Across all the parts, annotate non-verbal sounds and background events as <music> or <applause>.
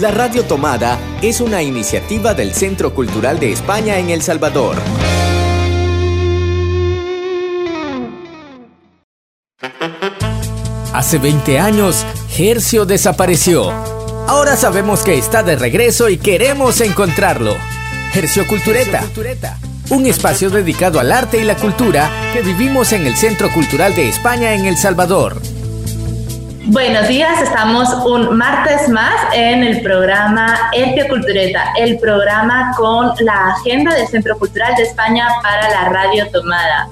La Radio Tomada es una iniciativa del Centro Cultural de España en El Salvador. Hace 20 años, Hercio desapareció. Ahora sabemos que está de regreso y queremos encontrarlo. Hercio Cultureta. Un espacio dedicado al arte y la cultura que vivimos en el Centro Cultural de España en El Salvador. Buenos días, estamos un martes más en el programa Hercio Cultureta, el programa con la agenda del Centro Cultural de España para la Radio Tomada.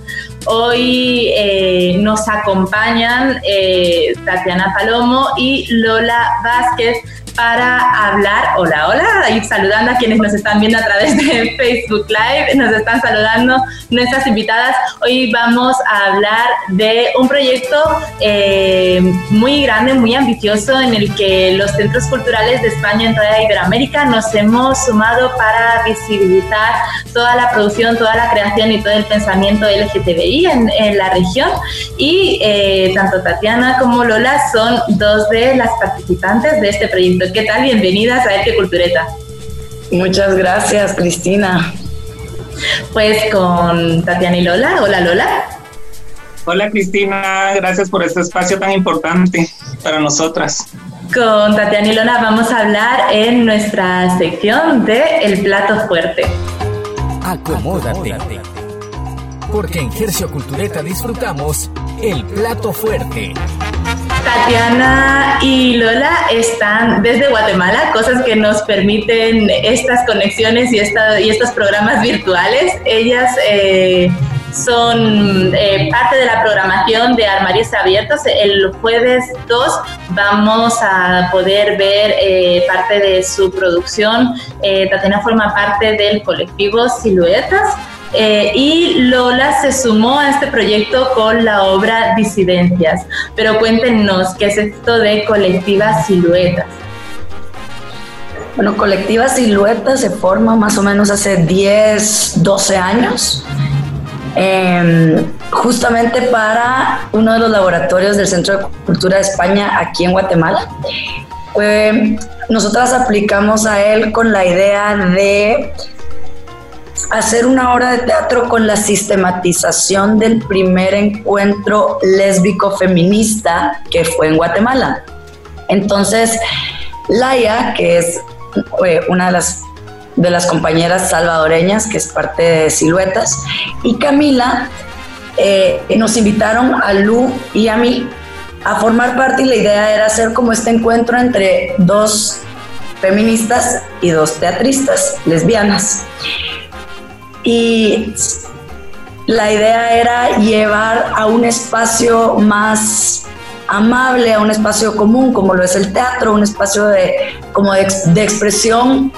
Hoy eh, nos acompañan eh, Tatiana Palomo y Lola Vázquez para hablar, hola, hola, y saludando a quienes nos están viendo a través de <laughs> Facebook Live, nos están saludando nuestras invitadas. Hoy vamos a hablar de un proyecto eh, muy grande, muy ambicioso, en el que los centros culturales de España en toda Iberoamérica nos hemos sumado para visibilizar toda la producción, toda la creación y todo el pensamiento LGTBI en, la región. Y eh, tanto Tatiana como Lola son dos de las participantes de este proyecto. ¿Qué tal? Bienvenidas a Este Cultureta. Muchas gracias, Cristina. Pues con Tatiana y Lola. Hola, Lola. Hola, Cristina. Gracias por este espacio tan importante para nosotras. Con Tatiana y Lola vamos a hablar en nuestra sección de El Plato Fuerte. Acomódate. Porque en Gercio Cultureta disfrutamos El Plato Fuerte. Tatiana y Lola están desde Guatemala, cosas que nos permiten estas conexiones y, esta, y estos programas virtuales. Ellas eh, son eh, parte de la programación de Armarios Abiertos. El jueves 2 vamos a poder ver eh, parte de su producción. Tatiana forma parte del colectivo Siluetas. Eh, y Lola se sumó a este proyecto con la obra Disidencias. Pero cuéntenos, ¿qué es esto de Colectiva Siluetas? Bueno, Colectiva Siluetas se forma más o menos hace 10, 12 años. Em, justamente para uno de los laboratorios del Centro de Cultura de España aquí en Guatemala. nosotras aplicamos a él con la idea de hacer una obra de teatro con la sistematización del primer encuentro lésbico feminista que fue en Guatemala. Entonces, Laia, que es una de las, de las compañeras salvadoreñas, que es parte de Siluetas, y Camila, eh, nos invitaron a Lu y a mí a formar parte y la idea era hacer como este encuentro entre dos feministas y dos teatristas lesbianas y la idea era llevar a un espacio más amable, a un espacio común como lo es el teatro, un espacio de, como de, expresión,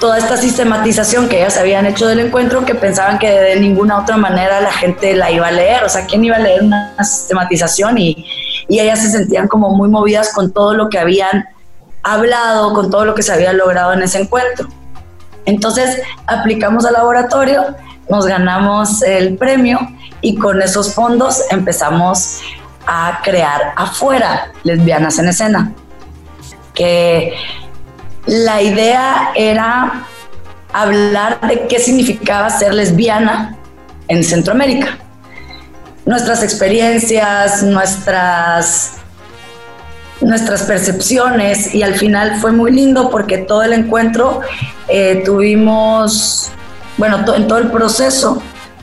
toda esta sistematización que ellas habían hecho del encuentro que pensaban que de ninguna otra manera la gente la iba a leer, o sea, ¿quién iba a leer una sistematización? Y, y ellas se sentían como muy movidas con todo lo que habían hablado, con todo lo que se había logrado en ese encuentro. Entonces aplicamos al laboratorio, nos ganamos el premio y con esos fondos empezamos a crear afuera lesbianas en escena. Que la idea era hablar de qué significaba ser lesbiana en Centroamérica. Nuestras experiencias, nuestras nuestras percepciones y al final fue muy lindo porque todo el encuentro eh, tuvimos, bueno, en todo el proceso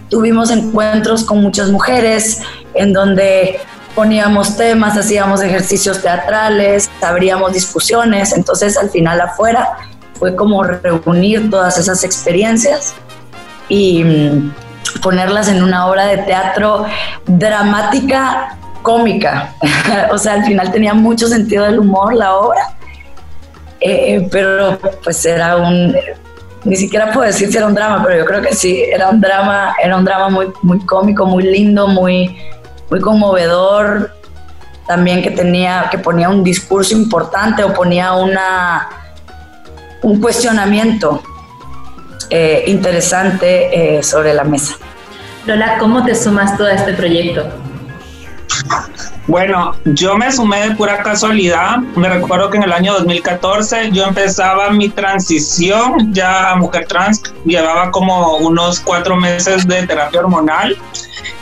tuvimos encuentros con muchas mujeres en donde poníamos temas, hacíamos ejercicios teatrales, abríamos discusiones, entonces al final afuera fue como reunir todas esas experiencias y mm, ponerlas en una obra de teatro dramática cómica. <laughs> o sea, al final tenía mucho sentido del humor la obra. Eh, pero pues era un, ni siquiera puedo decir si era un drama, pero yo creo que sí, era un drama, era un drama muy, muy cómico, muy lindo, muy, muy conmovedor, también que tenía, que ponía un discurso importante o ponía una, un cuestionamiento eh, interesante eh, sobre la mesa. Lola, ¿cómo te sumas tú a este proyecto? Bueno, yo me sumé de pura casualidad. Me recuerdo que en el año 2014 yo empezaba mi transición ya a mujer trans. Llevaba como unos cuatro meses de terapia hormonal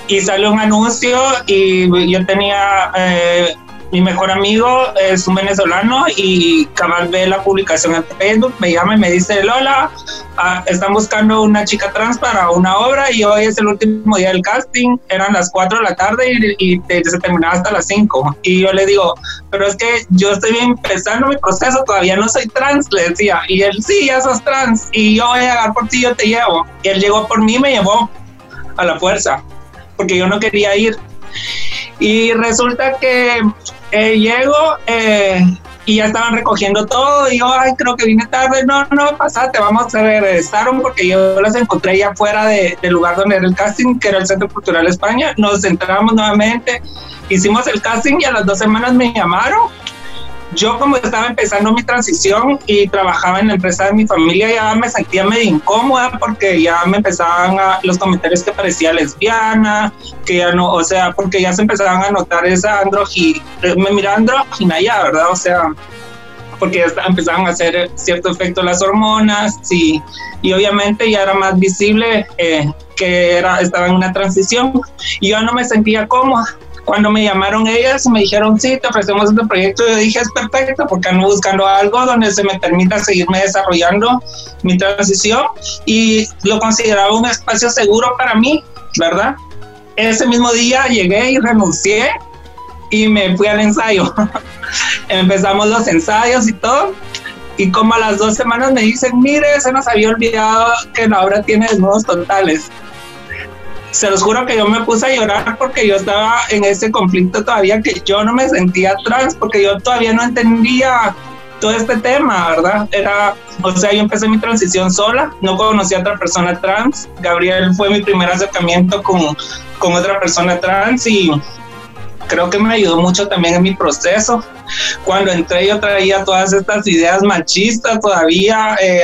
y salió un anuncio y yo tenía eh, mi mejor amigo es un venezolano y cabal ve la publicación en Facebook, me llama y me dice, Lola, ah, están buscando una chica trans para una obra y hoy es el último día del casting, eran las 4 de la tarde y, se terminaba hasta las 5. Y yo le digo, pero es que yo estoy empezando mi proceso, todavía no soy trans, le decía. Y él, sí, ya sos trans y yo voy a llegar por ti, yo te llevo. Y él llegó por mí, me llevó a la fuerza, porque yo no quería ir. Y resulta que eh, llego eh, y ya estaban recogiendo todo y yo, ay, creo que vine tarde. No, no, pasate, vamos a regresaron porque yo las encontré ya fuera de, del lugar donde era el casting, que era el Centro Cultural España. Nos entramos nuevamente, hicimos el casting y a las dos semanas me llamaron yo como estaba empezando mi transición y trabajaba en la empresa de mi familia, ya me sentía medio incómoda porque ya me empezaban a, los comentarios que parecía lesbiana, que ya no, o sea, porque ya se empezaban a notar esa androgi, me miraba andrógina ya, ¿verdad? O sea, porque ya empezaban a hacer cierto efecto las hormonas y, y obviamente ya era más visible eh, que era, estaba en una transición y yo no me sentía cómoda cuando me llamaron ellas, me dijeron, sí, te ofrecemos este proyecto, yo dije, es perfecto, porque ando buscando algo donde se me permita seguirme desarrollando mi transición y lo consideraba un espacio seguro para mí, ¿verdad? Ese mismo día llegué y renuncié y me fui al ensayo. <laughs> Empezamos los ensayos y todo. Y como a las dos semanas me dicen, mire, se nos había olvidado que la obra tiene desnudos totales se los juro que yo me puse a llorar porque yo estaba en ese conflicto todavía que yo no me sentía trans porque yo todavía no entendía todo este tema, ¿verdad? Era, o sea, yo empecé mi transición sola, no conocí a otra persona trans. Gabriel fue mi primer acercamiento con, con otra persona trans y creo que me ayudó mucho también en mi proceso. Cuando entré yo traía todas estas ideas machistas todavía, eh,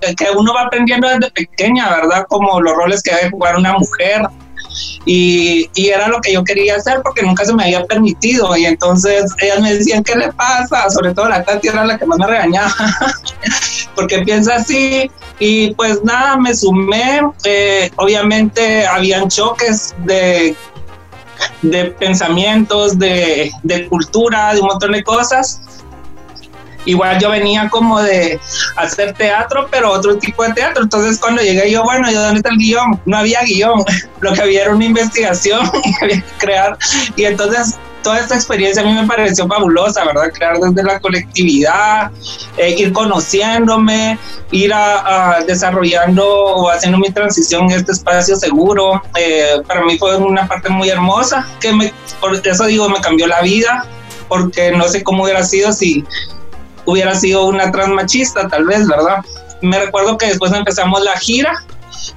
que uno va aprendiendo desde pequeña, ¿verdad? Como los roles que debe jugar una mujer. Y, y, era lo que yo quería hacer porque nunca se me había permitido. Y entonces ellas me decían, ¿qué le pasa? Sobre todo la Tati era la que más me regañaba, <laughs> porque piensa así. Y pues nada, me sumé. Eh, obviamente habían choques de, de pensamientos, de, de cultura, de un montón de cosas igual yo venía como de hacer teatro, pero otro tipo de teatro. Entonces cuando llegué yo, bueno, ¿yo dónde está el guion? No había guion, <laughs> lo que había era una investigación <laughs> y había que crear. Y entonces toda esta experiencia a mí me pareció fabulosa, ¿verdad? Crear desde la colectividad, eh, ir conociéndome, ir a, desarrollando o haciendo mi transición en este espacio seguro. Eh, para mí fue una parte muy hermosa, que me, por eso digo, me cambió la vida, porque no sé cómo hubiera sido si hubiera sido una transmachista, tal vez, ¿verdad? Me recuerdo que después empezamos la gira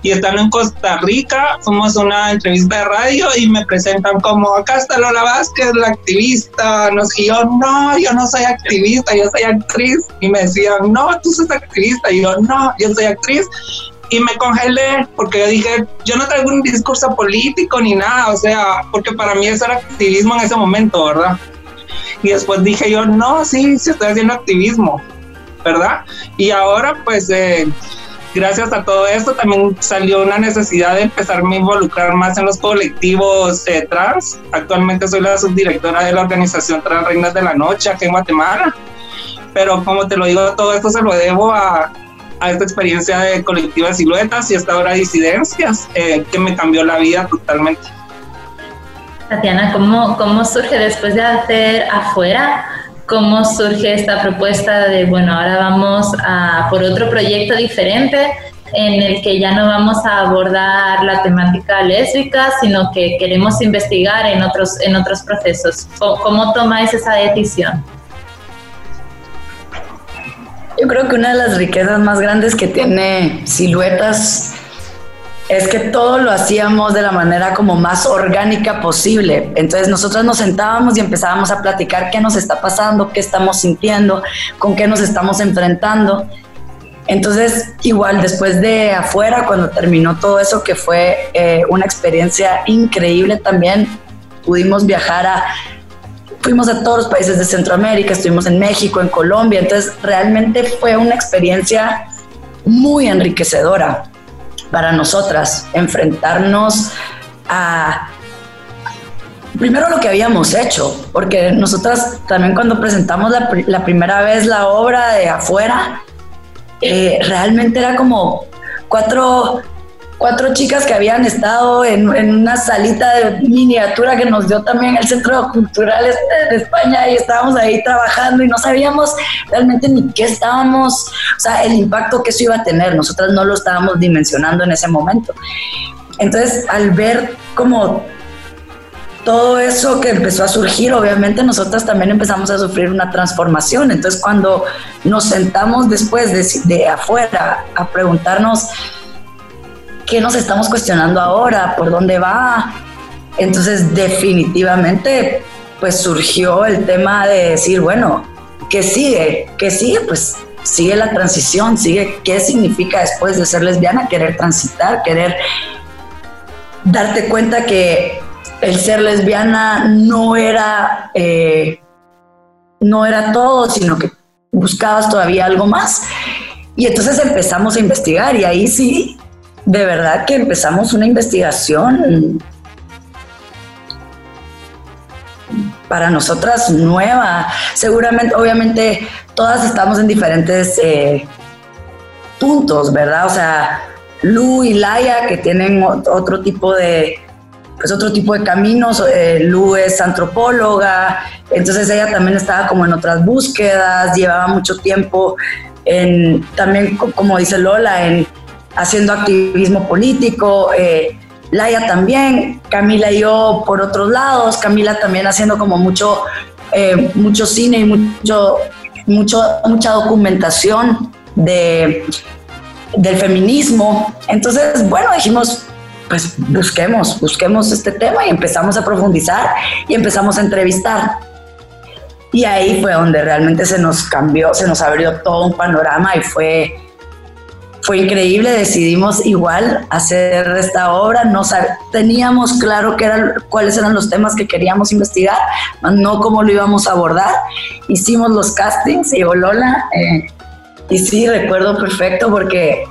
y estando en Costa Rica, fuimos a una entrevista de radio y me presentan como, acá está Lola Vázquez, la activista, no sé, yo, no, yo no soy activista, yo soy actriz, y me decían, no, tú sos activista, y yo, no, yo soy actriz, y me congelé porque yo dije, yo no traigo un discurso político ni nada, o sea, porque para mí eso era activismo en ese momento, ¿verdad? Y después dije yo, no, sí, sí estoy haciendo activismo, ¿verdad? Y ahora pues eh, gracias a todo esto también salió una necesidad de empezarme a involucrar más en los colectivos eh, trans. Actualmente soy la subdirectora de la organización Trans Reinas de la Noche aquí en Guatemala. Pero como te lo digo, todo esto se lo debo a, a esta experiencia de colectivas siluetas y esta hora de disidencias eh, que me cambió la vida totalmente. Tatiana, ¿cómo, ¿cómo surge después de hacer afuera? ¿Cómo surge esta propuesta de, bueno, ahora vamos a por otro proyecto diferente en el que ya no vamos a abordar la temática lésbica, sino que queremos investigar en otros, en otros procesos? ¿Cómo, cómo tomáis esa decisión? Yo creo que una de las riquezas más grandes que tiene Siluetas es que todo lo hacíamos de la manera como más orgánica posible. Entonces nosotros nos sentábamos y empezábamos a platicar qué nos está pasando, qué estamos sintiendo, con qué nos estamos enfrentando. Entonces, igual después de afuera, cuando terminó todo eso, que fue eh, una experiencia increíble también, pudimos viajar a fuimos a todos los países de Centroamérica, estuvimos en México, en Colombia, entonces realmente fue una experiencia muy enriquecedora para nosotras, enfrentarnos a primero lo que habíamos hecho, porque nosotras también cuando presentamos la, primera vez la obra de afuera, eh, realmente era como cuatro cuatro chicas que habían estado en, una salita de miniatura que nos dio también el Centro Cultural de España y estábamos ahí trabajando y no sabíamos realmente ni qué estábamos, o sea, el impacto que eso iba a tener, nosotras no lo estábamos dimensionando en ese momento. Entonces, al ver como todo eso que empezó a surgir, obviamente nosotras también empezamos a sufrir una transformación. Entonces, cuando nos sentamos después de, de afuera a preguntarnos, ¿qué nos estamos cuestionando ahora? ¿Por dónde va? Entonces, definitivamente, pues surgió el tema de decir, bueno, ¿qué sigue? ¿Qué sigue? Pues sigue la transición, sigue qué significa después de ser lesbiana, querer transitar, querer darte cuenta que el ser lesbiana no era, eh, no era todo, sino que buscabas todavía algo más. Y entonces empezamos a investigar y ahí sí de verdad que empezamos una investigación para nosotras nueva. Seguramente, obviamente, todas estamos en diferentes eh, puntos, ¿verdad? O sea, Lu y Laia, que tienen otro tipo de, pues otro tipo de caminos. Eh, Lu es antropóloga, entonces ella también estaba como en otras búsquedas, llevaba mucho tiempo en, también como dice Lola, en haciendo activismo político, eh, Laia también, Camila y yo por otros lados, Camila también haciendo como mucho, eh, mucho cine y mucho, mucho, mucha documentación de, del feminismo. Entonces, bueno, dijimos, pues busquemos, busquemos este tema y empezamos a profundizar y empezamos a entrevistar. Y ahí fue donde realmente se nos cambió, se nos abrió todo un panorama y fue fue increíble, decidimos igual hacer esta obra, no teníamos claro qué eran, cuáles eran los temas que queríamos investigar, no cómo lo íbamos a abordar, hicimos los castings y Lola, eh, y sí, recuerdo perfecto porque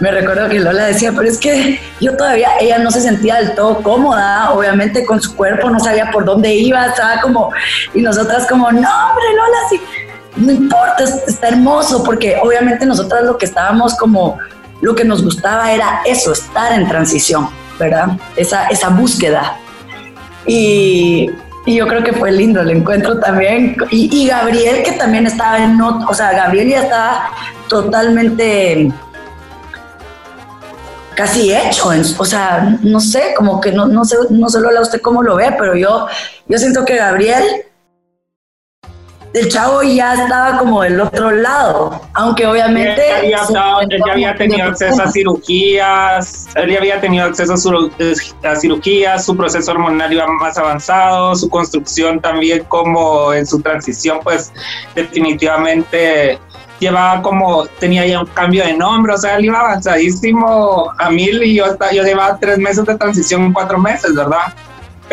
me recuerdo que Lola decía, pero es que yo todavía, ella no se sentía del todo cómoda, obviamente con su cuerpo, no sabía por dónde iba, estaba como, y nosotras como, no, hombre, Lola, sí no importa, está hermoso, porque obviamente nosotras lo que estábamos como, lo que nos gustaba era eso, estar en transición, ¿verdad? Esa, esa búsqueda. Y, yo creo que fue lindo el encuentro también. Y, Gabriel, que también estaba en, o sea, Gabriel ya estaba totalmente casi hecho, o sea, no sé, como que no, no sé, no sé usted cómo lo ve, pero yo, yo siento que Gabriel el chavo ya estaba como del otro lado, aunque obviamente... Él, ya había tenido acceso a cirugías, él ya había tenido acceso a, cirugías, su proceso hormonal iba más avanzado, su construcción también como en su transición, pues definitivamente llevaba como, tenía ya un cambio de nombre, o sea, él iba avanzadísimo a mil y yo, yo llevaba tres meses de transición, cuatro meses, ¿verdad?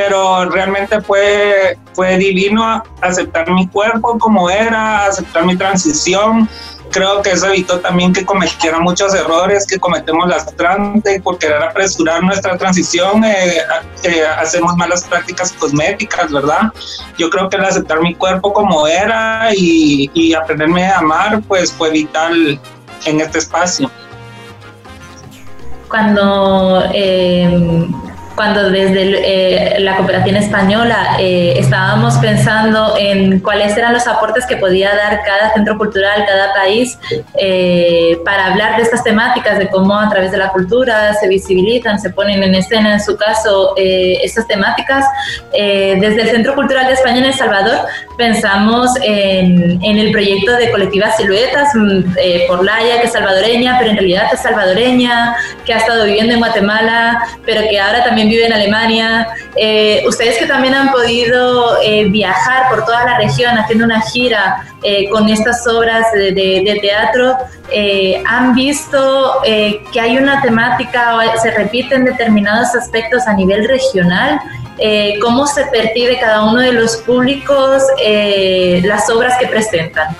Pero realmente fue, fue divino aceptar mi cuerpo como era, aceptar mi transición. Creo que eso evitó también que cometiera muchos errores que cometemos las trans por querer apresurar nuestra transición, eh, eh, hacemos malas prácticas cosméticas, ¿verdad? Yo creo que el aceptar mi cuerpo como era y, y aprenderme a amar, pues fue vital en este espacio. Cuando eh, cuando desde eh, la cooperación española eh, estábamos pensando en cuáles eran los aportes que podía dar cada centro cultural, cada país, eh, para hablar de estas temáticas, de cómo a través de la cultura se visibilizan, se ponen en escena, en su caso, estas temáticas. desde el Centro Cultural de España en El Salvador pensamos en, en el proyecto de colectivas siluetas mm, por Laia, que es salvadoreña, pero en realidad es salvadoreña, que ha estado viviendo en Guatemala, pero que ahora también vive en Alemania. Eh, ustedes que también han podido eh, viajar por toda la región haciendo una gira eh, con estas obras de, teatro, han visto que hay una temática o se repiten determinados aspectos a nivel regional cómo se percibe cada uno de los públicos las obras que presentan.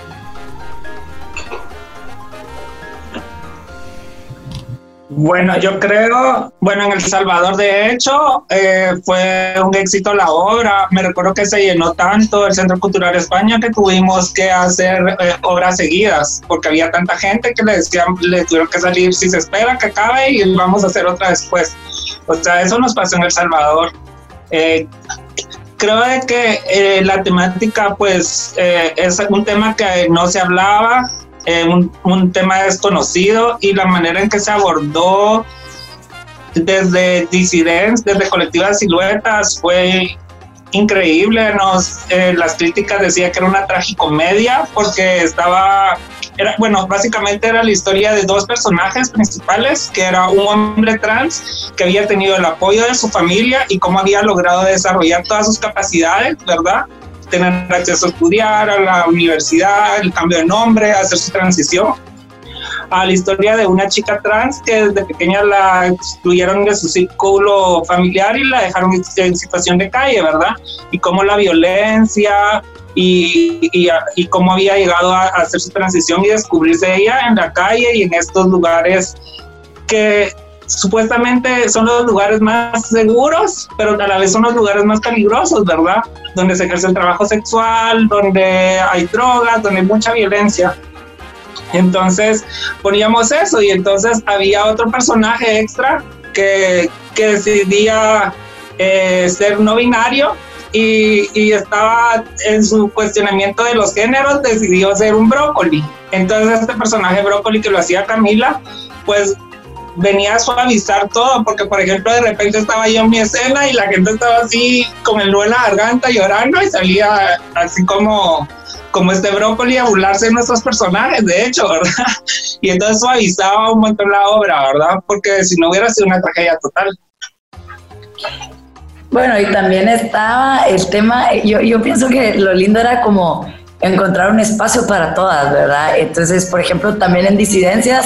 Bueno, yo creo, bueno, en El Salvador de hecho eh, fue un éxito la obra. Me recuerdo que se llenó tanto el Centro Cultural España que tuvimos que hacer eh, obras seguidas porque había tanta gente que le decían, le tuvieron que salir si se espera que acabe y vamos a hacer otra después. O sea, eso nos pasó en El Salvador. Eh, creo que la temática pues es un tema que no se hablaba eh, un, tema desconocido y la manera en que se abordó desde disidencias, desde colectivas siluetas, fue increíble. Nos, eh, las críticas decían que era una tragicomedia porque estaba, era, bueno, básicamente era la historia de dos personajes principales, que era un hombre trans que había tenido el apoyo de su familia y cómo había logrado desarrollar todas sus capacidades, ¿verdad? Tener acceso a estudiar, a la universidad, el cambio de nombre, hacer su transición. A la historia de una chica trans que desde pequeña la excluyeron de su círculo familiar y la dejaron en situación de calle, ¿verdad? Y cómo la violencia y, y, y cómo había llegado a hacer su transición y descubrirse ella en la calle y en estos lugares que supuestamente son los lugares más seguros, pero a la vez son los lugares más peligrosos, ¿verdad? Donde se ejerce el trabajo sexual, donde hay drogas, donde hay mucha violencia. Entonces poníamos eso y entonces había otro personaje extra que, que decidía eh, ser no binario y, y, estaba en su cuestionamiento de los géneros, decidió ser un brócoli. Entonces este personaje brócoli que lo hacía Camila, pues venía a suavizar todo, porque por ejemplo de repente estaba yo en mi escena y la gente estaba así con el nudo en la garganta llorando y salía así como, como este brócoli a burlarse de nuestros personajes, de hecho, ¿verdad? <laughs> Y entonces suavizaba un montón la obra, ¿verdad? Porque si no hubiera sido una tragedia total. Bueno, y también estaba el tema, yo, yo pienso que lo lindo era como encontrar un espacio para todas, ¿verdad? Entonces, por ejemplo, también en disidencias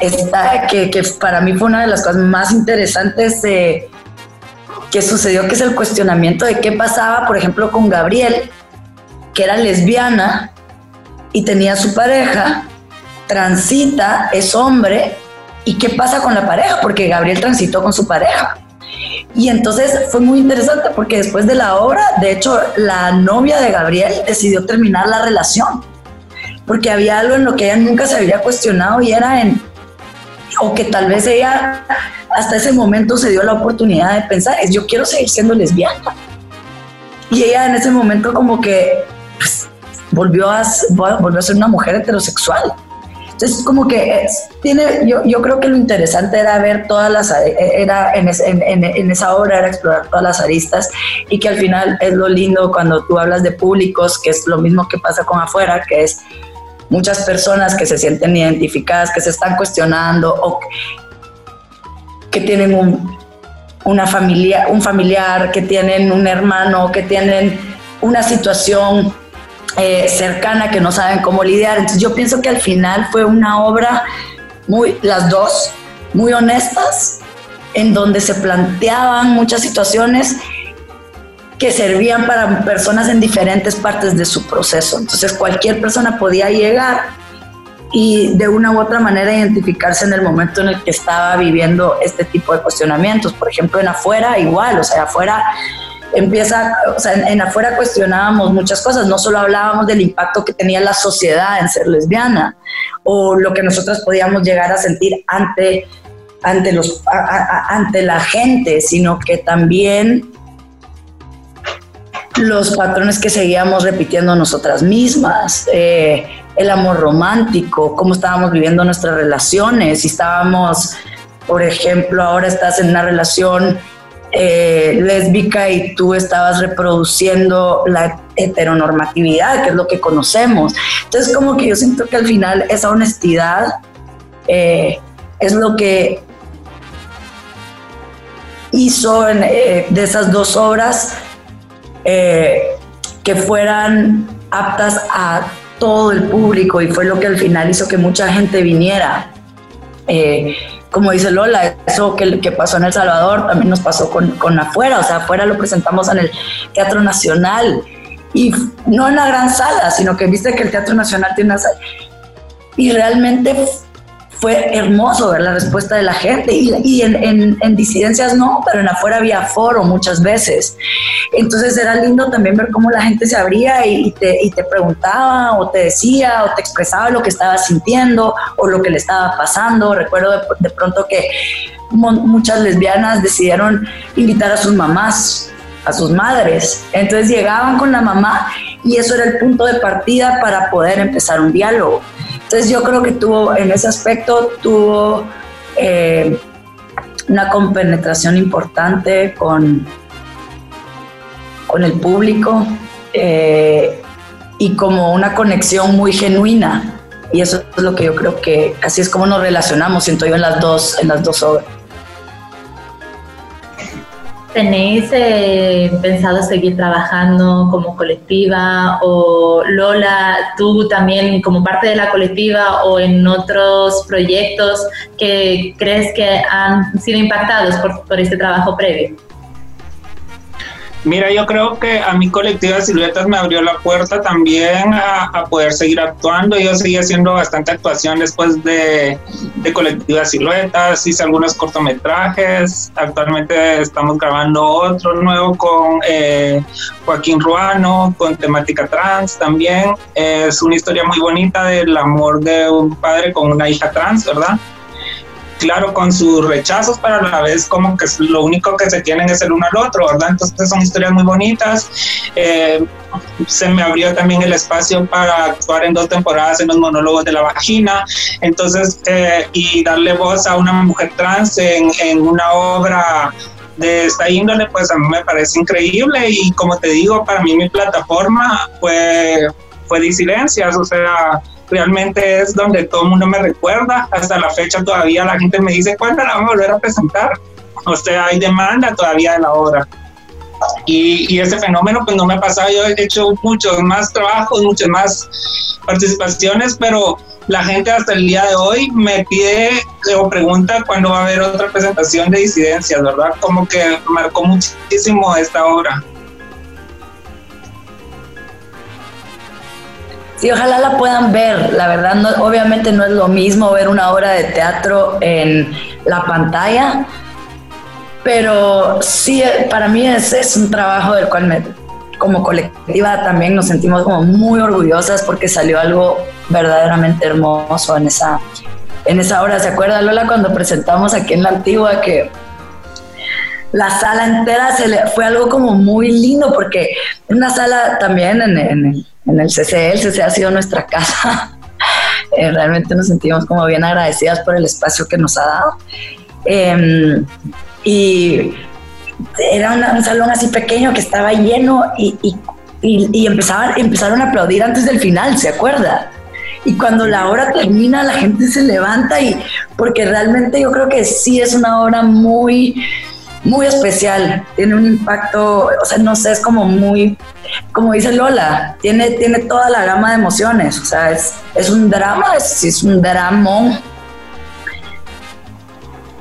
esta, que, para mí fue una de las cosas más interesantes que sucedió, que es el cuestionamiento de qué pasaba, por ejemplo, con Gabriel, que era lesbiana y tenía su pareja, transita, es hombre, y qué pasa con la pareja, porque Gabriel transitó con su pareja. Y entonces fue muy interesante porque después de la obra, de hecho, la novia de Gabriel decidió terminar la relación, porque había algo en lo que ella nunca se había cuestionado y era en o que tal vez ella hasta ese momento se dio la oportunidad de pensar, es yo quiero seguir siendo lesbiana. Y ella en ese momento como que pues, volvió, a, volvió a ser una mujer heterosexual. Entonces, como que tiene, yo, yo creo que lo interesante era ver todas las, era en, en, en, esa obra era explorar todas las aristas y que al final es lo lindo cuando tú hablas de públicos, que es lo mismo que pasa con afuera, que es muchas personas que se sienten identificadas, que se están cuestionando o que tienen un, una familia, un familiar, que tienen un hermano, que tienen una situación eh, cercana que no saben cómo lidiar. Entonces yo pienso que al final fue una obra muy, las dos, muy honestas, en donde se planteaban muchas situaciones que servían para personas en diferentes partes de su proceso. Entonces cualquier persona podía llegar y de una u otra manera identificarse en el momento en el que estaba viviendo este tipo de cuestionamientos. Por ejemplo, en afuera igual, o sea, afuera empieza, o sea, en, afuera cuestionábamos muchas cosas, no solo hablábamos del impacto que tenía la sociedad en ser lesbiana o lo que nosotros podíamos llegar a sentir ante, ante, los, ante la gente, sino que también los patrones que seguíamos repitiendo nosotras mismas, eh, el amor romántico, cómo estábamos viviendo nuestras relaciones, si estábamos, por ejemplo, ahora estás en una relación eh, lésbica y tú estabas reproduciendo la heteronormatividad, que es lo que conocemos. Entonces, como que yo siento que al final esa honestidad eh, es lo que hizo de esas dos obras eh, que fueran aptas a todo el público y fue lo que al final hizo que mucha gente viniera. Eh, como dice Lola, eso que, que pasó en El Salvador también nos pasó con, con afuera, o sea, afuera lo presentamos en el Teatro Nacional y no en la gran sala, sino que viste que el Teatro Nacional tiene una sala. Y realmente fue hermoso ver la respuesta de la gente y, en, disidencias no, pero en afuera había foro muchas veces. Entonces era lindo también ver cómo la gente se abría y, te, preguntaba o te decía o te expresaba lo que estaba sintiendo o lo que le estaba pasando. Recuerdo de, pronto que muchas lesbianas decidieron invitar a sus mamás a sus madres. Entonces llegaban con la mamá y eso era el punto de partida para poder empezar un diálogo. Entonces yo creo que tuvo, en ese aspecto, tuvo eh, una compenetración importante con, con el público eh, y como una conexión muy genuina. Y eso es lo que yo creo que así es como nos relacionamos, siento yo, en las dos, en las dos obras. ¿Tenéis eh, pensado seguir trabajando como colectiva o Lola, tú también como parte de la colectiva o en otros proyectos que crees que han sido impactados por este trabajo previo? Mira, yo creo que a mi colectiva Siluetas me abrió la puerta también a, poder seguir actuando. Yo seguí haciendo bastante actuación después de, de colectiva Siluetas, hice algunos cortometrajes. Actualmente estamos grabando otro nuevo con eh, Joaquín Ruano, con temática trans también. Es una historia muy bonita del amor de un padre con una hija trans, ¿verdad? Claro, con sus rechazos, pero a la vez como que lo único que se tienen es el uno al otro, ¿verdad? Entonces son historias muy bonitas. Eh, se me abrió también el espacio para actuar en dos temporadas en los monólogos de la vagina, entonces, eh, y darle voz a una mujer trans en, en una obra de esta índole, pues a mí me parece increíble y como te digo, para mí mi plataforma fue, fue disidencias, o sea, realmente es donde todo el mundo me recuerda. Hasta la fecha todavía la gente me dice, ¿cuándo la vamos a volver a presentar? O sea, hay demanda todavía de la obra. Y, y ese fenómeno pues no me ha pasado, yo he hecho muchos más trabajos, muchas más participaciones, pero la gente hasta el día de hoy me pide o pregunta cuándo va a haber otra presentación de disidencias, ¿verdad? Como que marcó muchísimo esta obra. Sí, ojalá la puedan ver. La verdad, obviamente no es lo mismo ver una obra de teatro en la pantalla, pero sí, para mí es, un trabajo del cual como colectiva también nos sentimos como muy orgullosas porque salió algo verdaderamente hermoso en esa, en esa obra. ¿Se acuerda Lola cuando presentamos aquí en la antigua que la sala entera se fue algo como muy lindo porque una sala también en, en en el CCE. El CCE ha sido nuestra casa. <laughs> Eh, realmente nos sentimos como bien agradecidas por el espacio que nos ha dado. Em, y era un salón así pequeño que estaba lleno y, y, empezaban, empezaron a aplaudir antes del final, ¿se acuerda? Y cuando la obra termina, la gente se levanta y porque realmente yo creo que sí es una obra muy muy especial, tiene un impacto, o sea, no sé, es como muy, como dice Lola, tiene, tiene toda la gama de emociones, o sea, es, es un drama, es, es un dramón,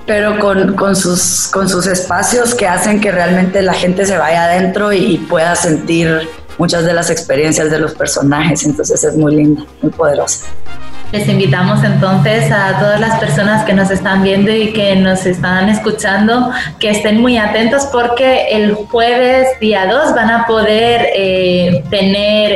pero con, con, sus, con sus espacios que hacen que realmente la gente se vaya adentro y, pueda sentir muchas de las experiencias de los personajes, entonces es muy linda, muy poderosa. Les invitamos entonces a todas las personas que nos están viendo y que nos están escuchando que estén muy atentos porque el jueves día 2 van a poder eh, tener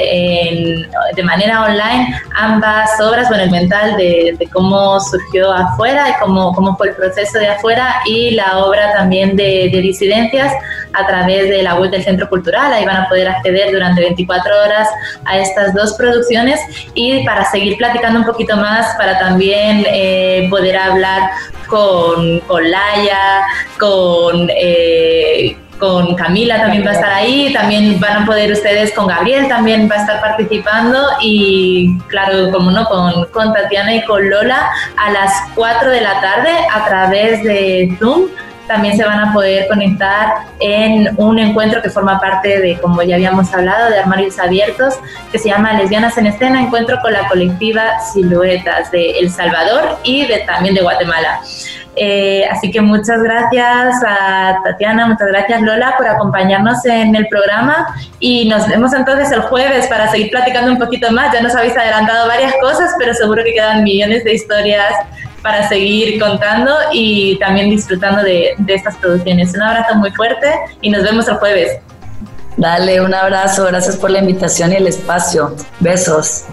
de manera online ambas obras, bueno, el mental de, cómo surgió afuera y cómo, cómo, fue el proceso de afuera y la obra también de, de disidencias a través de la web del Centro Cultural. Ahí van a poder acceder durante 24 horas a estas dos producciones. Y para seguir platicando un poquito más, para también eh, poder hablar con, con Laia, con... Eh, con Camila también va a estar ahí, también van a poder ustedes con Gabriel también va a estar participando. Y claro, como no, con, con Tatiana y con Lola a las 4 de la tarde a través de Zoom también se van a poder conectar en un encuentro que forma parte de, como ya habíamos hablado, de Armarios Abiertos, que se llama Lesbianas en Escena, encuentro con la colectiva Siluetas de El Salvador y de, también de Guatemala. Eh, así que muchas gracias a Tatiana, muchas gracias Lola por acompañarnos en el programa y nos vemos entonces el jueves para seguir platicando un poquito más. Ya nos habéis adelantado varias cosas, pero seguro que quedan millones de historias para seguir contando y también disfrutando de, de estas producciones. Un abrazo muy fuerte y nos vemos el jueves. Dale, un abrazo, gracias por la invitación y el espacio. Besos.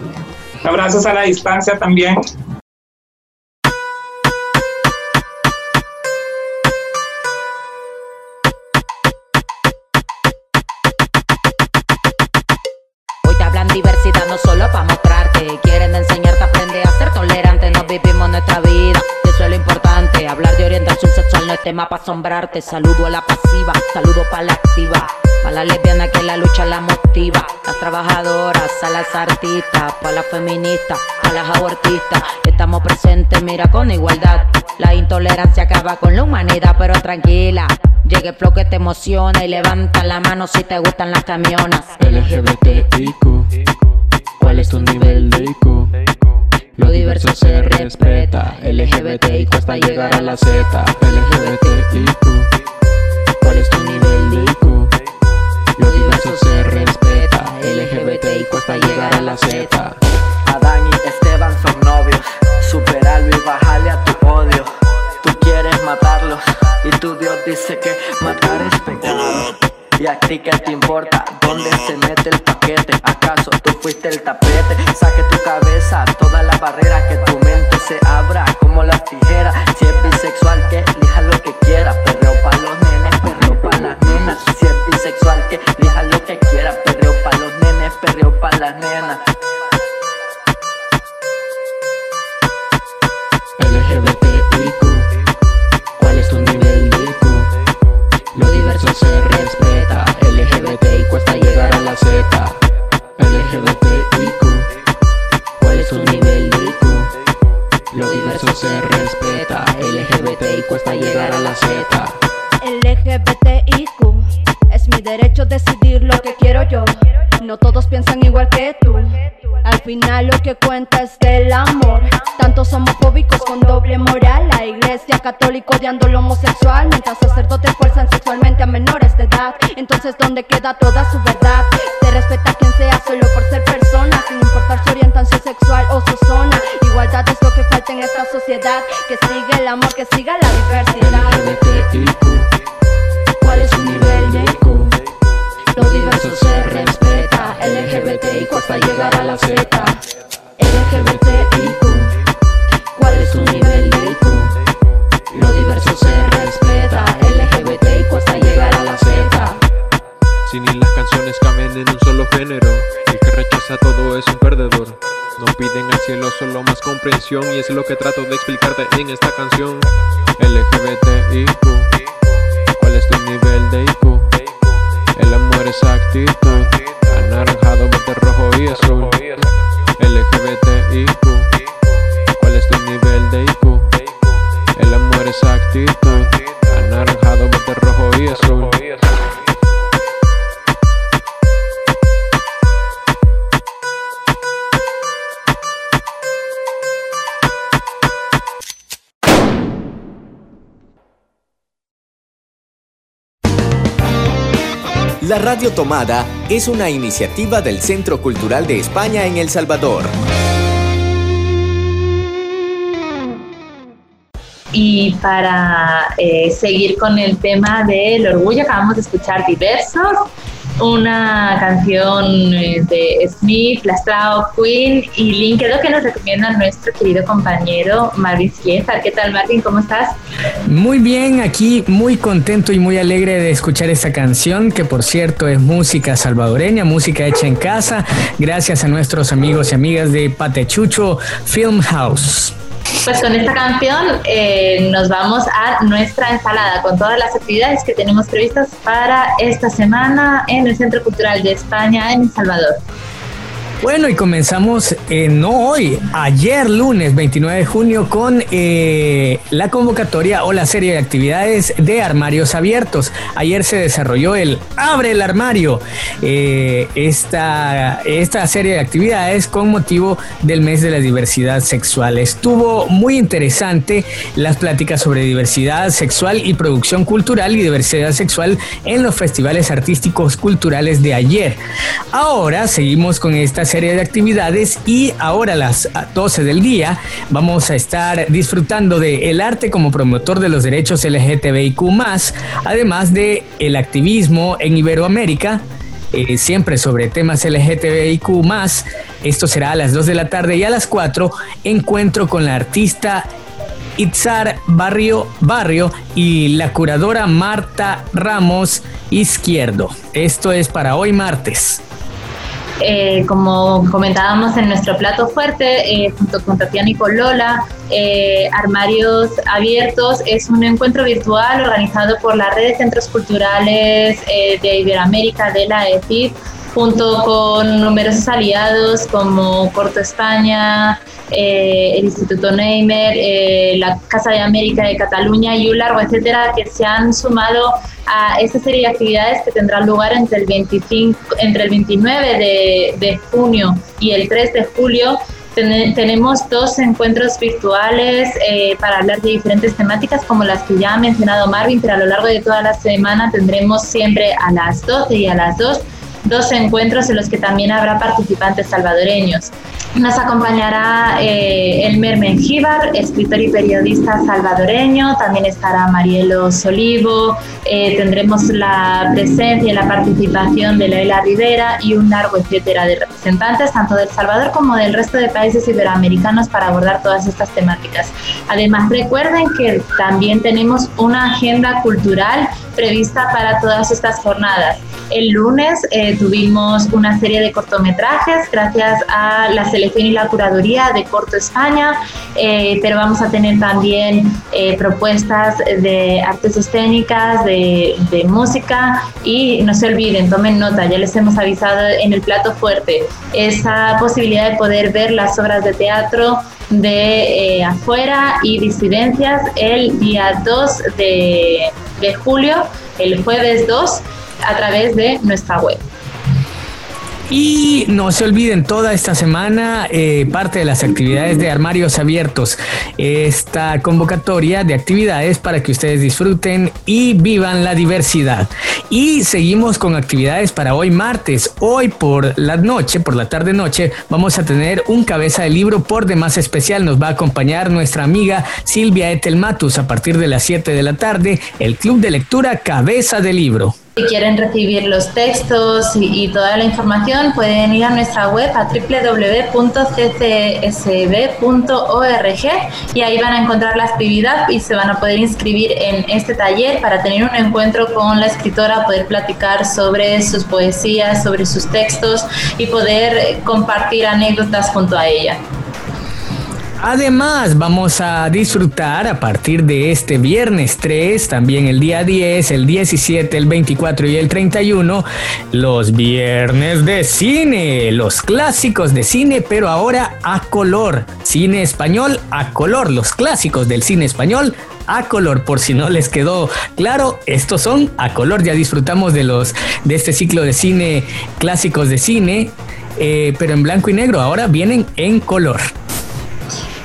Abrazos a la distancia también. Hoy te hablan diversidad no solo para mostrarte, quieren enseñarte, aprende a ser tolerante, no vivimos nuestra vida, no es tema para asombrarte, saludo a la pasiva, saludo para la activa. Pa' la lesbiana que la lucha la motiva, las trabajadoras, a las artistas, pa' las feministas, a las abortistas, estamos presentes, mira con igualdad. La intolerancia acaba con la humanidad, pero tranquila. Llegue el flow que te emociona y levanta la mano si te gustan las camionas. LGBTIQ, ¿cuál es tu nivel de IQ? Lo diverso se respeta, LGBTIQ hasta llegar a la Z. LGBTIQ, ¿cuál es tu nivel de IQ? Lo diverso se respeta, LGBTIQ hasta llegar a la Z. Adán y Esteban son novios. Superarlo y bajarle a tu odio. Tú quieres matarlos y tu Dios dice que matar es pecado. ¿Y a ti qué te importa? ¿Dónde se mete el paquete? ¿Acaso tú fuiste el tapete? Saque tu cabeza, todas las barreras que tu mente se abra como las tijeras. Si es bisexual, que elija lo que quiera. Perreo pa' Entonces, ¿dónde queda toda género, el que rechaza todo es un perdedor. No piden al cielo solo más comprensión y es lo que trato de explicarte en esta canción. LGBTIQ, ¿cuál es tu nivel de IQ? El amor es actitud, anaranjado, verde, rojo y azul. LGBTIQ, ¿cuál es tu nivel de IQ? El amor es actitud, anaranjado, verde, rojo y azul. La Radio Tomada es una iniciativa del Centro Cultural de España en El Salvador. Y para eh, seguir con el tema del orgullo, acabamos de escuchar Diversos, una canción de Smith, Lastrao, Queen y Linkedo que nos recomienda nuestro querido compañero Marvin Schieffer. ¿Qué tal, Marvin? ¿Cómo estás? Muy bien, aquí muy contento y muy alegre de escuchar esta canción, que por cierto es música salvadoreña, música hecha en casa, gracias a nuestros amigos y amigas de Patechucho Film House. Pues con esta canción eh, nos vamos a nuestra ensalada con todas las actividades que tenemos previstas para esta semana en el Centro Cultural de España en El Salvador. Bueno, y comenzamos eh, no hoy, ayer lunes 29 de junio con eh, la convocatoria o la serie de actividades de armarios abiertos. Ayer se desarrolló el Abre el Armario, eh, esta, esta serie de actividades con motivo del mes de la diversidad sexual. Estuvo muy interesante las pláticas sobre diversidad sexual y producción cultural y diversidad sexual en los festivales artísticos culturales de ayer. Ahora seguimos con esta serie de actividades y ahora a las 12 del día vamos a estar disfrutando de el arte como promotor de los derechos LGTBIQ+, además de el activismo en Iberoamérica, eh, siempre sobre temas LGTBIQ+. Esto será a las 2 de la tarde y a las 4 encuentro con la artista Itzar Barrio Barrio y la curadora Marta Ramos Izquierdo. Esto es para hoy martes. Eh, como comentábamos en nuestro plato fuerte, eh, junto con Tatiana y con Lola, eh, Armarios Abiertos es un encuentro virtual organizado por la red de centros culturales de Iberoamérica de la EFIP, junto con numerosos aliados como Corto España, el Instituto Neymer, la Casa de América de Cataluña y un largo etcétera, que se han sumado a esta serie de actividades que tendrán lugar entre el, 25, entre el 29 de, de junio y el 3 de julio. Tenemos dos encuentros virtuales eh, para hablar de diferentes temáticas como las que ya ha mencionado Marvin, pero a lo largo de toda la semana tendremos siempre a las 12 y a las 2 dos encuentros en los que también habrá participantes salvadoreños. Nos acompañará eh, Elmer Mengíbar, escritor y periodista salvadoreño, también estará Marielo Solivo, eh, tendremos la presencia y la participación de Leila Rivera y un largo etcétera de representantes tanto del Salvador como del resto de países iberoamericanos para abordar todas estas temáticas. Además, recuerden que también tenemos una agenda cultural prevista para todas estas jornadas. El lunes eh, tuvimos una serie de cortometrajes gracias a la selección y la curaduría de Corto España, eh, pero vamos a tener también eh, propuestas de artes escénicas, de, música y no se olviden, tomen nota, ya les hemos avisado en el plato fuerte, esa posibilidad de poder ver las obras de teatro de afuera y disidencias el día 2 de, de julio, el jueves 2 a través de nuestra web. Y no se olviden, toda esta semana eh, parte de las actividades de Armarios Abiertos, esta convocatoria de actividades para que ustedes disfruten y vivan la diversidad. Y seguimos con actividades para hoy martes. Hoy por la noche, por la tarde noche, vamos a tener un cabeza de libro por demás especial. Nos va a acompañar nuestra amiga Silvia Etelmatus a partir de las 7 de la tarde, el Club de Lectura Cabeza de Libro. Si quieren recibir los textos y, toda la información, pueden ir a nuestra web a www.ccsb.org y ahí van a encontrar la actividad y se van a poder inscribir en este taller para tener un encuentro con la escritora, poder platicar sobre sus poesías, sobre sus textos y poder compartir anécdotas junto a ella. Además, vamos a disfrutar a partir de este viernes 3, también el día 10, el 17, el 24 y el 31, los viernes de cine, los clásicos de cine, pero ahora a color. Cine español a color, los clásicos del cine español a color. Por si no les quedó claro, estos son a color. Ya disfrutamos de los de este ciclo de cine clásicos de cine, eh, pero en blanco y negro. Ahora vienen en color.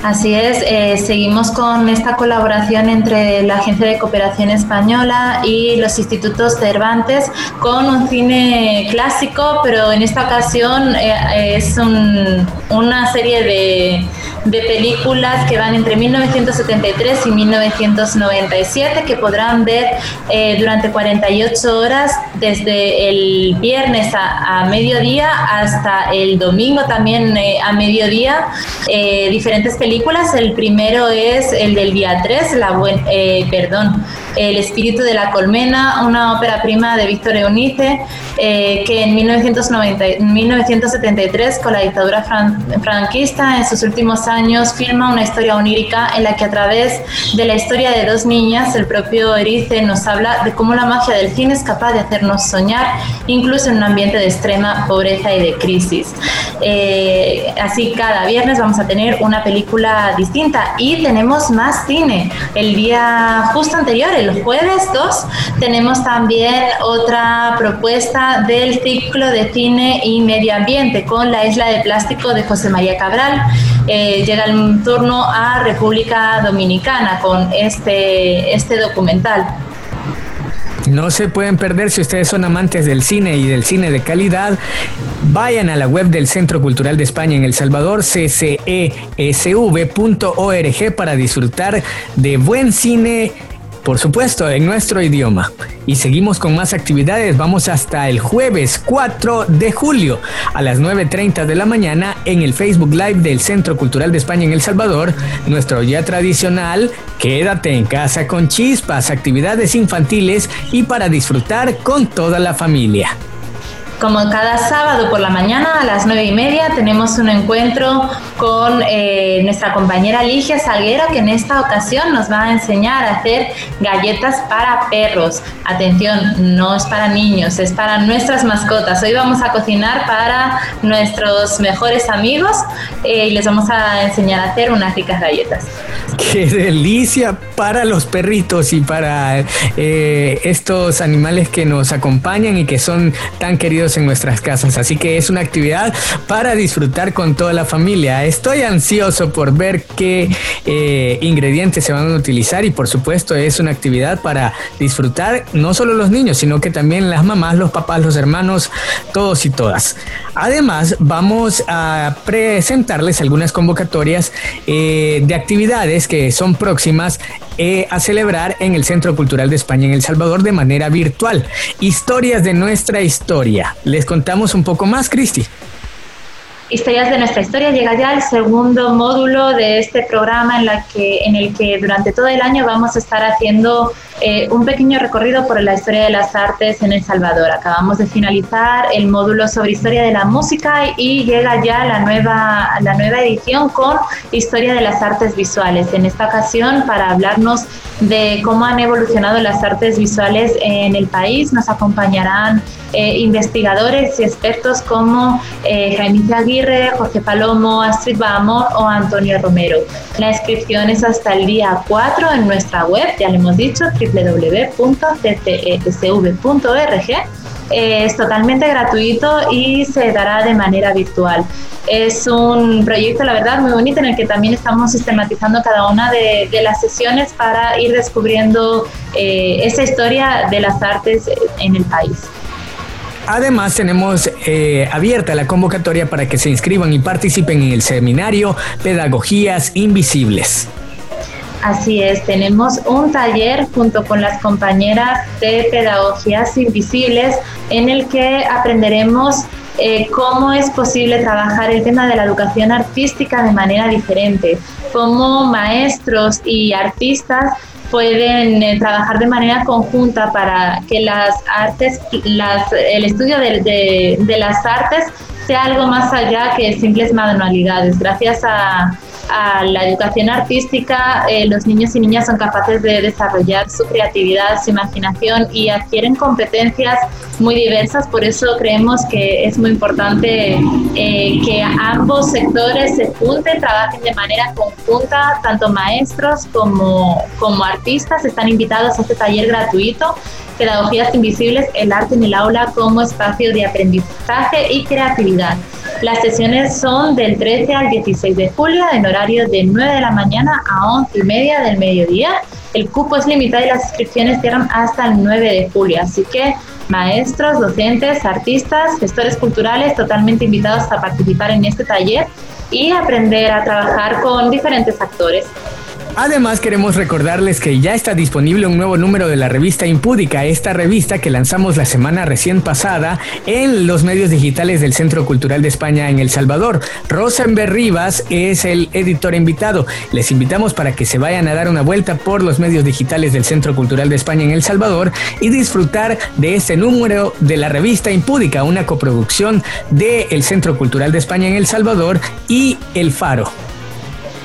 Así es, eh, seguimos con esta colaboración entre la Agencia de Cooperación Española y los institutos Cervantes con un cine clásico, pero en esta ocasión eh, es una serie de, de, películas que van entre 1973 y 1997 que podrán ver eh, durante 48 horas desde el viernes a, mediodía hasta el domingo también a mediodía, diferentes películas el primero es el del día 3, la eh, perdón, El espíritu de la colmena, una ópera prima de Víctor Eunice. Eh, que en 1990, 1973, con la dictadura franquista, en sus últimos años, filma una historia onírica en la que a través de la historia de dos niñas, el propio Erice nos habla de cómo la magia del cine es capaz de hacernos soñar, incluso en un ambiente de extrema pobreza y de crisis. Eh, así cada viernes vamos a tener una película distinta y tenemos más cine. El día justo anterior, el jueves 2, tenemos también otra propuesta del ciclo de cine y medio ambiente con La isla de plástico de José María Cabral. Eh, llega el turno a República Dominicana con este, este documental. No se pueden perder si ustedes son amantes del cine y del cine de calidad. Vayan a la web del Centro Cultural de España en El Salvador, ccesv.org, para disfrutar de buen cine por supuesto, en nuestro idioma. Y seguimos con más actividades. Vamos hasta el jueves 4 de julio a las 9.30 de la mañana en el Facebook Live del Centro Cultural de España en El Salvador. Nuestro día tradicional, quédate en casa con chispas, actividades infantiles y para disfrutar con toda la familia. Como cada sábado por la mañana a las nueve y media tenemos un encuentro con eh, nuestra compañera Ligia Salguero que en esta ocasión nos va a enseñar a hacer galletas para perros. Atención, no es para niños, es para nuestras mascotas. Hoy vamos a cocinar para nuestros mejores amigos eh, y les vamos a enseñar a hacer unas ricas galletas. ¡Qué delicia para los perritos y para eh, estos animales que nos acompañan y que son tan queridos en nuestras casas. Así que es una actividad para disfrutar con toda la familia. Estoy ansioso por ver qué eh, ingredientes se van a utilizar y por supuesto es una actividad para disfrutar no solo los niños, sino que también las mamás, los papás, los hermanos, todos y todas. Además, vamos a presentarles algunas convocatorias eh, de actividades que son próximas eh, a celebrar en el Centro Cultural de España en El Salvador de manera virtual. Historias de nuestra historia. Les contamos un poco más, Cristi. Historias de nuestra historia llega ya el segundo módulo de este programa en, la que, en el que durante todo el año vamos a estar haciendo eh, un pequeño recorrido por la historia de las artes en El Salvador. Acabamos de finalizar el módulo sobre historia de la música y llega ya la nueva, la nueva edición con historia de las artes visuales. En esta ocasión, para hablarnos de cómo han evolucionado las artes visuales en el país, nos acompañarán eh, investigadores y expertos como eh, Jaime Aguirre, Jorge Palomo, Astrid Bamor o Antonio Romero. La inscripción es hasta el día 4 en nuestra web, ya le hemos dicho, www.ccesv.org. Eh, es totalmente gratuito y se dará de manera virtual. Es un proyecto, la verdad, muy bonito en el que también estamos sistematizando cada una de, las sesiones para ir descubriendo esa historia de las artes en el país. Además, tenemos eh, abierta la convocatoria para que se inscriban y participen en el seminario Pedagogías Invisibles. Así es, tenemos un taller junto con las compañeras de Pedagogías Invisibles en el que aprenderemos eh, cómo es posible trabajar el tema de la educación artística de manera diferente, cómo maestros y artistas pueden eh, trabajar de manera conjunta para que las artes, las, el estudio de, de las artes sea algo más allá que simples manualidades. Gracias a, a la educación artística, eh, los niños y niñas son capaces de desarrollar su creatividad, su imaginación y adquieren competencias muy diversas. Por eso creemos que es muy importante eh, que ambos sectores se junten, trabajen de manera conjunta, tanto maestros como, como artistas están invitados a este taller gratuito Pedagogías Invisibles, el arte en el aula como espacio de aprendizaje y creatividad. Las sesiones son del 13 al 16 de julio en horario de 9 de la mañana a 11 y media del mediodía. El cupo es limitado y las inscripciones cierran hasta el 9 de julio, así que maestros, docentes, artistas, gestores culturales totalmente invitados a participar en este taller y aprender a trabajar con diferentes actores. Además, queremos recordarles que ya está disponible un nuevo número de la revista Impúdica, esta revista que lanzamos la semana recién pasada en los medios digitales del Centro Cultural de España en El Salvador. Rosenberg Rivas es el editor invitado. Les invitamos para que se vayan a dar una vuelta por los medios digitales del Centro Cultural de España en El Salvador y disfrutar de este número de la revista Impúdica, una coproducción del Centro Cultural de España en El Salvador y El Faro.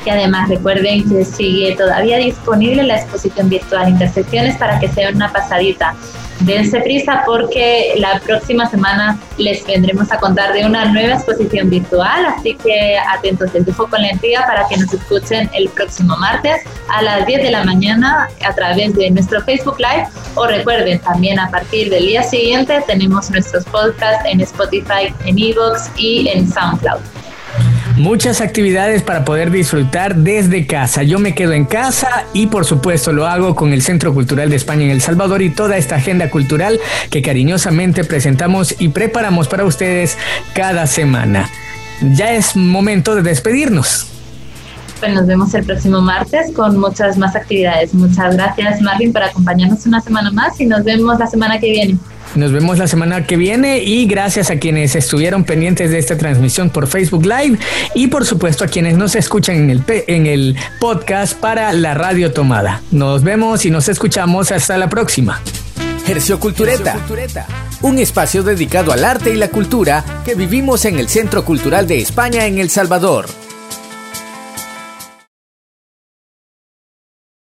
Y además recuerden que sigue todavía disponible la exposición virtual Intersecciones para que sea una pasadita. Dense prisa porque la próxima semana les vendremos a contar de una nueva exposición virtual, así que atentos, les dejo con la entrega para que nos escuchen el próximo martes a las 10 de la mañana a través de nuestro Facebook Live o recuerden también a partir del día siguiente tenemos nuestros podcasts en Spotify, en Evox y en SoundCloud. Muchas actividades para poder disfrutar desde casa. Yo me quedo en casa y por supuesto lo hago con el Centro Cultural de España en El Salvador y toda esta agenda cultural que cariñosamente presentamos y preparamos para ustedes cada semana. Ya es momento de despedirnos. Pues nos vemos el próximo martes con muchas más actividades. Muchas gracias Marvin por acompañarnos una semana más y nos vemos la semana que viene. Nos vemos la semana que viene y gracias a quienes estuvieron pendientes de esta transmisión por Facebook Live y por supuesto a quienes nos escuchan en el, en el podcast para la radio tomada. Nos vemos y nos escuchamos hasta la próxima. Hercio Cultureta, un espacio dedicado al arte y la cultura que vivimos en el Centro Cultural de España en El Salvador.